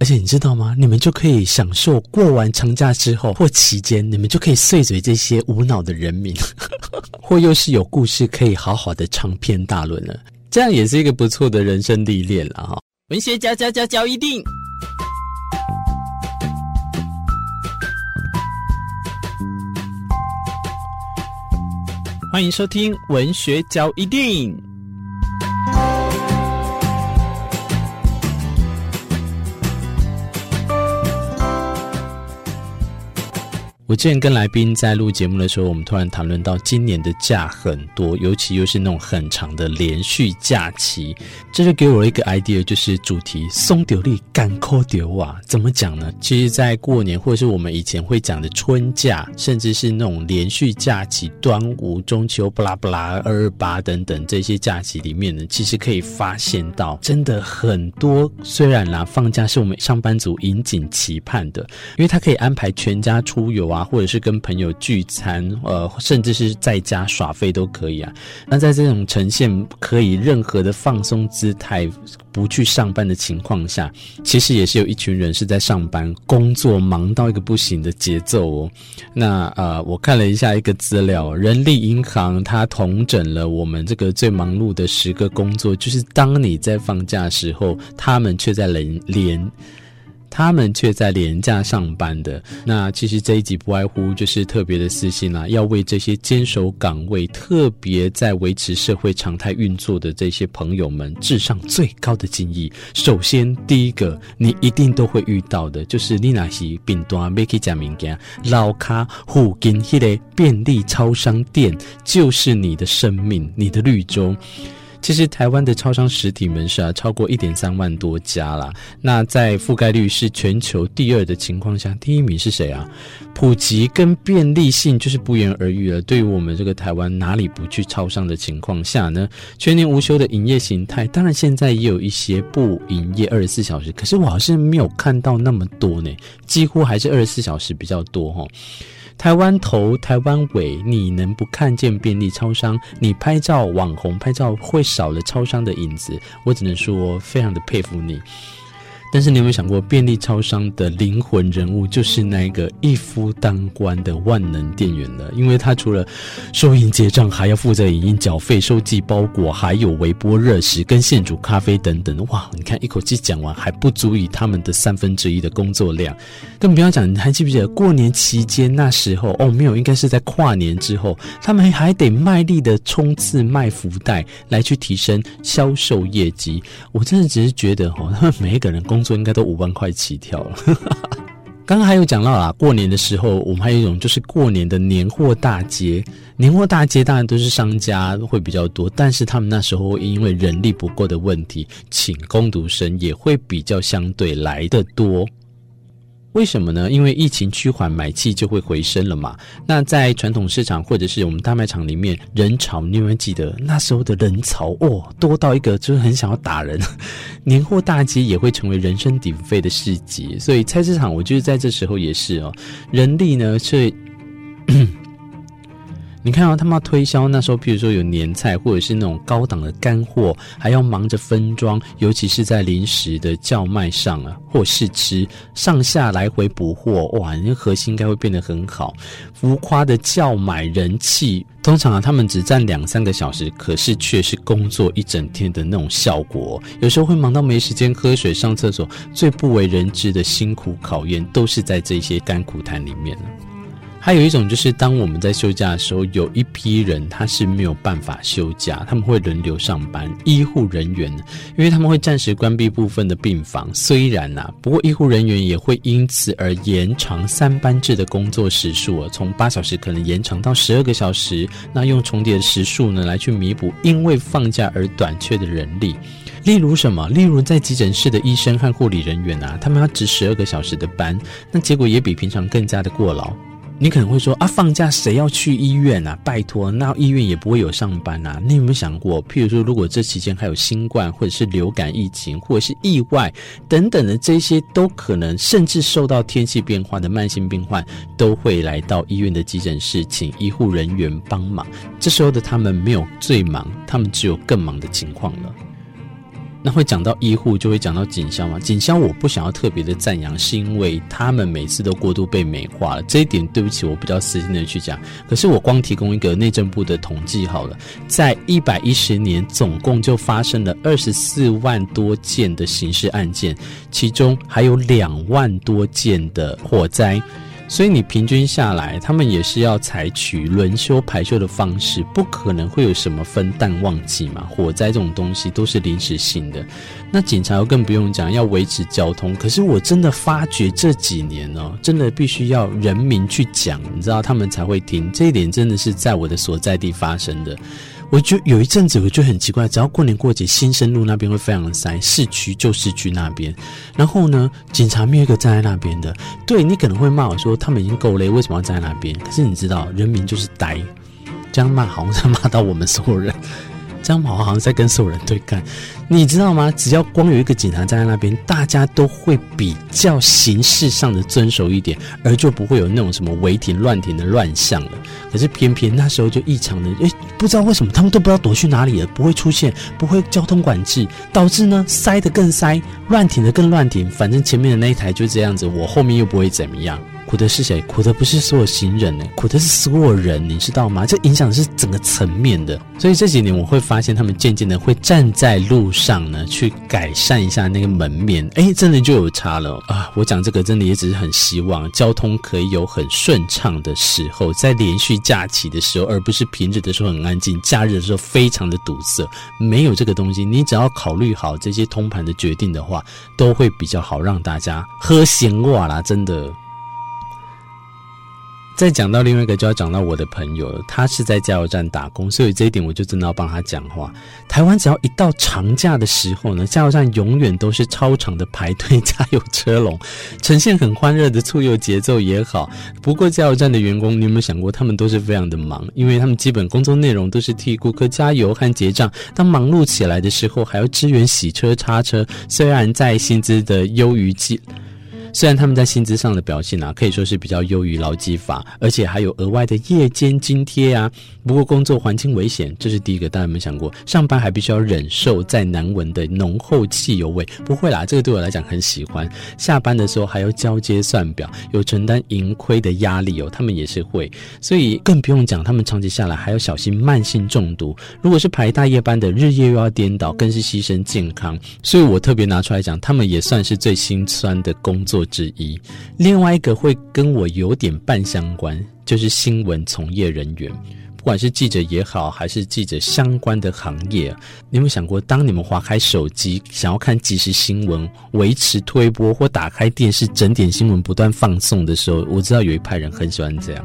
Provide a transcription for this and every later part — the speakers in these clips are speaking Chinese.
而且你知道吗？你们就可以享受过完长假之后或期间，你们就可以碎嘴这些无脑的人民，或又是有故事可以好好的长篇大论了。这样也是一个不错的人生历练了哈。文学家家家教一定，欢迎收听文学交一定。我之前跟来宾在录节目的时候，我们突然谈论到今年的假很多，尤其又是那种很长的连续假期，这就给我一个 idea，就是主题松丢力干扣丢啊，怎么讲呢？其实，在过年或者是我们以前会讲的春假，甚至是那种连续假期，端午、中秋、不拉不拉、二二八等等这些假期里面呢，其实可以发现到，真的很多。虽然啦，放假是我们上班族引颈期盼的，因为他可以安排全家出游啊。或者是跟朋友聚餐，呃，甚至是在家耍废都可以啊。那在这种呈现可以任何的放松姿态，不去上班的情况下，其实也是有一群人是在上班，工作忙到一个不行的节奏哦。那呃，我看了一下一个资料，人力银行它统整了我们这个最忙碌的十个工作，就是当你在放假时候，他们却在连连。他们却在廉价上班的，那其实这一集不外乎就是特别的私心啦，要为这些坚守岗位、特别在维持社会常态运作的这些朋友们致上最高的敬意。首先，第一个你一定都会遇到的，就是你那是饼端没去假物件，老卡附近迄个便利超商店，就是你的生命，你的绿洲。其实台湾的超商实体门市啊，超过一点三万多家啦。那在覆盖率是全球第二的情况下，第一名是谁啊？普及跟便利性就是不言而喻了。对于我们这个台湾哪里不去超商的情况下呢？全年无休的营业形态，当然现在也有一些不营业二十四小时，可是我好像没有看到那么多呢，几乎还是二十四小时比较多齁。台湾头、台湾尾，你能不看见便利超商？你拍照网红拍照会少了超商的影子，我只能说非常的佩服你。但是你有没有想过，便利超商的灵魂人物就是那个一夫当关的万能店员了？因为他除了收银结账，还要负责影印缴费、收寄包裹，还有微波热食跟现煮咖啡等等。哇，你看一口气讲完，还不足以他们的三分之一的工作量。更不要讲，你还记不记得过年期间那时候？哦，没有，应该是在跨年之后，他们还得卖力的冲刺卖福袋，来去提升销售业绩。我真的只是觉得，哦，他们每一个人工工作应该都五万块起跳了。刚刚还有讲到啊，过年的时候，我们还有一种就是过年的年货大街。年货大街当然都是商家会比较多，但是他们那时候因为人力不够的问题，请工读生也会比较相对来的多。为什么呢？因为疫情趋缓，买气就会回升了嘛。那在传统市场或者是我们大卖场里面，人潮，你有没有记得那时候的人潮哦，多到一个就是很想要打人。年货大街也会成为人声鼎沸的市集，所以菜市场，我就是在这时候也是哦，人力呢是。你看啊、他们要推销那时候，譬如说有年菜或者是那种高档的干货，还要忙着分装，尤其是在临时的叫卖上啊，或试吃上下来回补货，哇，那核心应该会变得很好。浮夸的叫买人气，通常啊，他们只占两三个小时，可是却是工作一整天的那种效果。有时候会忙到没时间喝水、上厕所，最不为人知的辛苦考验，都是在这些干苦谈里面。还有一种就是，当我们在休假的时候，有一批人他是没有办法休假，他们会轮流上班。医护人员，因为他们会暂时关闭部分的病房，虽然呐、啊，不过医护人员也会因此而延长三班制的工作时数，从八小时可能延长到十二个小时。那用重叠的时数呢，来去弥补因为放假而短缺的人力。例如什么？例如在急诊室的医生和护理人员啊，他们要值十二个小时的班，那结果也比平常更加的过劳。你可能会说啊，放假谁要去医院啊？拜托，那医院也不会有上班啊。你有没有想过，譬如说，如果这期间还有新冠，或者是流感疫情，或者是意外等等的这些，都可能甚至受到天气变化的慢性病患，都会来到医院的急诊室，请医护人员帮忙。这时候的他们没有最忙，他们只有更忙的情况了。那会讲到医护，就会讲到警消嘛。警消我不想要特别的赞扬，是因为他们每次都过度被美化了。这一点对不起，我比较私心的去讲。可是我光提供一个内政部的统计好了，在一百一十年总共就发生了二十四万多件的刑事案件，其中还有两万多件的火灾。所以你平均下来，他们也是要采取轮休排休的方式，不可能会有什么分淡旺季嘛。火灾这种东西都是临时性的，那警察又更不用讲，要维持交通。可是我真的发觉这几年哦，真的必须要人民去讲，你知道他们才会听。这一点真的是在我的所在地发生的。我就有一阵子，我就很奇怪，只要过年过节，新生路那边会非常的塞，市区旧市区那边，然后呢，警察没有一个站在那边的。对，你可能会骂我说，他们已经够累，为什么要站在那边？可是你知道，人民就是呆，这样骂好像在 骂到我们所有人。这样好像在跟所有人对干，你知道吗？只要光有一个警察站在那边，大家都会比较形式上的遵守一点，而就不会有那种什么违停乱停的乱象了。可是偏偏那时候就异常的，诶，不知道为什么他们都不知道躲去哪里了，不会出现，不会交通管制，导致呢塞得更塞，乱停的更乱停。反正前面的那一台就这样子，我后面又不会怎么样。苦的是谁？苦的不是所有行人呢，苦的是所有人，你知道吗？这影响的是整个层面的。所以这几年我会发现，他们渐渐的会站在路上呢，去改善一下那个门面。诶，真的就有差了啊！我讲这个真的也只是很希望交通可以有很顺畅的时候，在连续假期的时候，而不是平日的时候很安静，假日的时候非常的堵塞。没有这个东西，你只要考虑好这些通盘的决定的话，都会比较好让大家喝闲话啦，真的。再讲到另外一个，就要讲到我的朋友。他是在加油站打工，所以这一点我就真的要帮他讲话。台湾只要一到长假的时候呢，加油站永远都是超长的排队加油车龙，呈现很欢乐的促油节奏也好。不过加油站的员工，你有没有想过，他们都是非常的忙，因为他们基本工作内容都是替顾客加油和结账。当忙碌起来的时候，还要支援洗车、擦车。虽然在薪资的优于基。虽然他们在薪资上的表现啊，可以说是比较优于劳基法，而且还有额外的夜间津贴啊。不过工作环境危险，这是第一个。大家有没有想过，上班还必须要忍受再难闻的浓厚汽油味？不会啦，这个对我来讲很喜欢。下班的时候还要交接算表，有承担盈亏的压力哦。他们也是会，所以更不用讲，他们长期下来还要小心慢性中毒。如果是排大夜班的，日夜又要颠倒，更是牺牲健康。所以我特别拿出来讲，他们也算是最心酸的工作之一，另外一个会跟我有点半相关，就是新闻从业人员，不管是记者也好，还是记者相关的行业，你有没有想过，当你们划开手机，想要看即时新闻，维持推播或打开电视，整点新闻不断放送的时候，我知道有一派人很喜欢这样。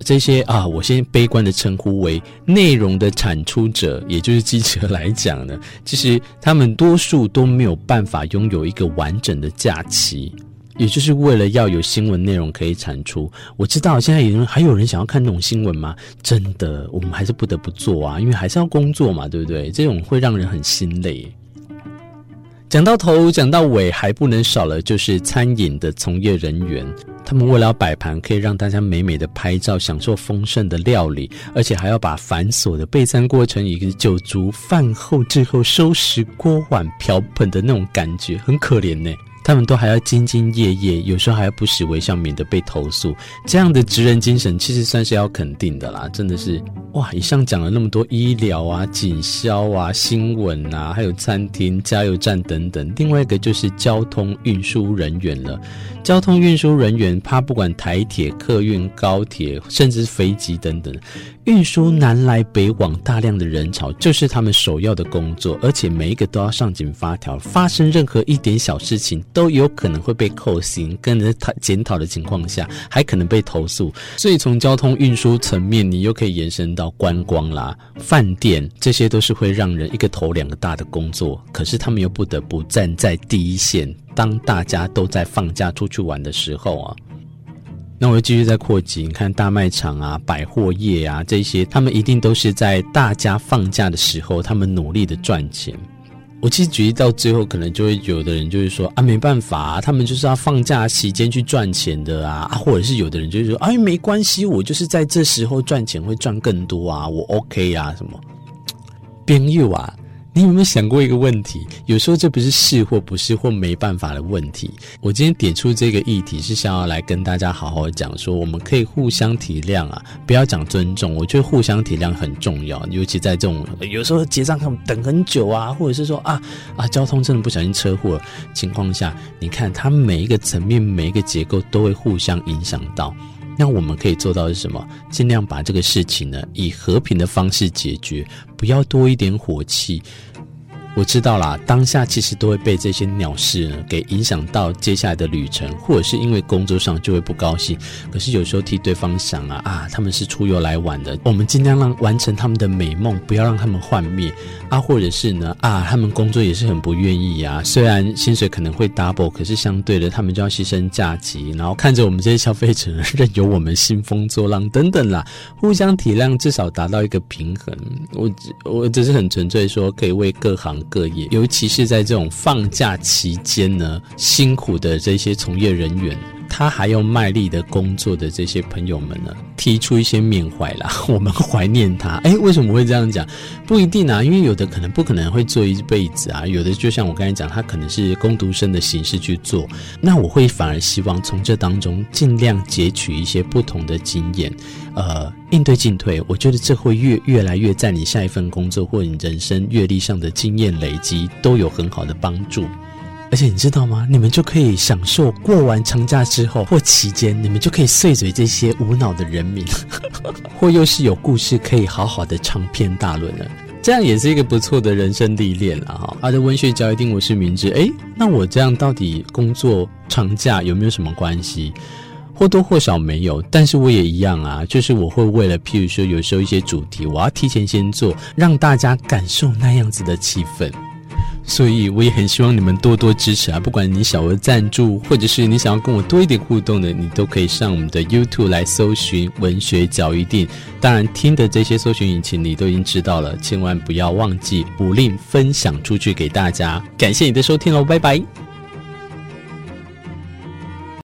这些啊，我先悲观的称呼为内容的产出者，也就是记者来讲呢，其实他们多数都没有办法拥有一个完整的假期，也就是为了要有新闻内容可以产出。我知道现在有人还有人想要看那种新闻吗？真的，我们还是不得不做啊，因为还是要工作嘛，对不对？这种会让人很心累。讲到头，讲到尾，还不能少了，就是餐饮的从业人员。他们为了摆盘，可以让大家美美的拍照，享受丰盛的料理，而且还要把繁琐的备餐过程以及酒足饭后之后收拾锅碗瓢盆的那种感觉，很可怜呢。他们都还要兢兢业业，有时候还要不时微笑，免得被投诉。这样的职人精神，其实算是要肯定的啦，真的是哇！以上讲了那么多医疗啊、警消啊、新闻啊，还有餐厅、加油站等等，另外一个就是交通运输人员了。交通运输人员，他不管台铁、客运、高铁，甚至飞机等等，运输南来北往大量的人潮，就是他们首要的工作，而且每一个都要上紧发条，发生任何一点小事情，都有可能会被扣薪，跟人讨检讨的情况下，还可能被投诉。所以从交通运输层面，你又可以延伸到观光啦、饭店，这些都是会让人一个头两个大的工作，可是他们又不得不站在第一线。当大家都在放假出去玩的时候啊，那我又继续再扩及，你看大卖场啊、百货业啊这些，他们一定都是在大家放假的时候，他们努力的赚钱。我其实举例到最后，可能就会有的人就是说啊，没办法啊，他们就是要放假期间去赚钱的啊，啊，或者是有的人就是说，哎，没关系，我就是在这时候赚钱会赚更多啊，我 OK 啊，什么朋友啊。你有没有想过一个问题？有时候这不是是或不是或没办法的问题。我今天点出这个议题，是想要来跟大家好好讲说，我们可以互相体谅啊，不要讲尊重。我觉得互相体谅很重要，尤其在这种有时候结账他们等很久啊，或者是说啊啊交通真的不小心车祸情况下，你看它每一个层面、每一个结构都会互相影响到。那我们可以做到的是什么？尽量把这个事情呢，以和平的方式解决，不要多一点火气。我知道啦，当下其实都会被这些鸟事呢给影响到接下来的旅程，或者是因为工作上就会不高兴。可是有时候替对方想啊啊，他们是出游来玩的，我们尽量让完成他们的美梦，不要让他们幻灭啊。或者是呢啊，他们工作也是很不愿意、啊，虽然薪水可能会 double，可是相对的他们就要牺牲假期，然后看着我们这些消费者任由我们兴风作浪等等啦，互相体谅，至少达到一个平衡。我我只是很纯粹说，可以为各行。各业，尤其是在这种放假期间呢，辛苦的这些从业人员，他还要卖力的工作的这些朋友们呢，提出一些缅怀啦，我们怀念他。诶，为什么会这样讲？不一定啊，因为有的可能不可能会做一辈子啊，有的就像我刚才讲，他可能是工读生的形式去做。那我会反而希望从这当中尽量截取一些不同的经验，呃，应对进退。我觉得这会越越来越在你下一份工作或你人生阅历上的经验累积都有很好的帮助。而且你知道吗？你们就可以享受过完长假之后或期间，你们就可以碎嘴这些无脑的人民，或又是有故事可以好好的长篇大论了。这样也是一个不错的人生历练了哈。好的，文学嚼一定，我是明智。诶，那我这样到底工作长假有没有什么关系？或多或少没有，但是我也一样啊，就是我会为了譬如说有时候一些主题，我要提前先做，让大家感受那样子的气氛。所以我也很希望你们多多支持啊！不管你小额赞助，或者是你想要跟我多一点互动的，你都可以上我们的 YouTube 来搜寻“文学角一定”。当然，听的这些搜寻引擎你都已经知道了，千万不要忘记不吝分享出去给大家。感谢你的收听哦，拜拜。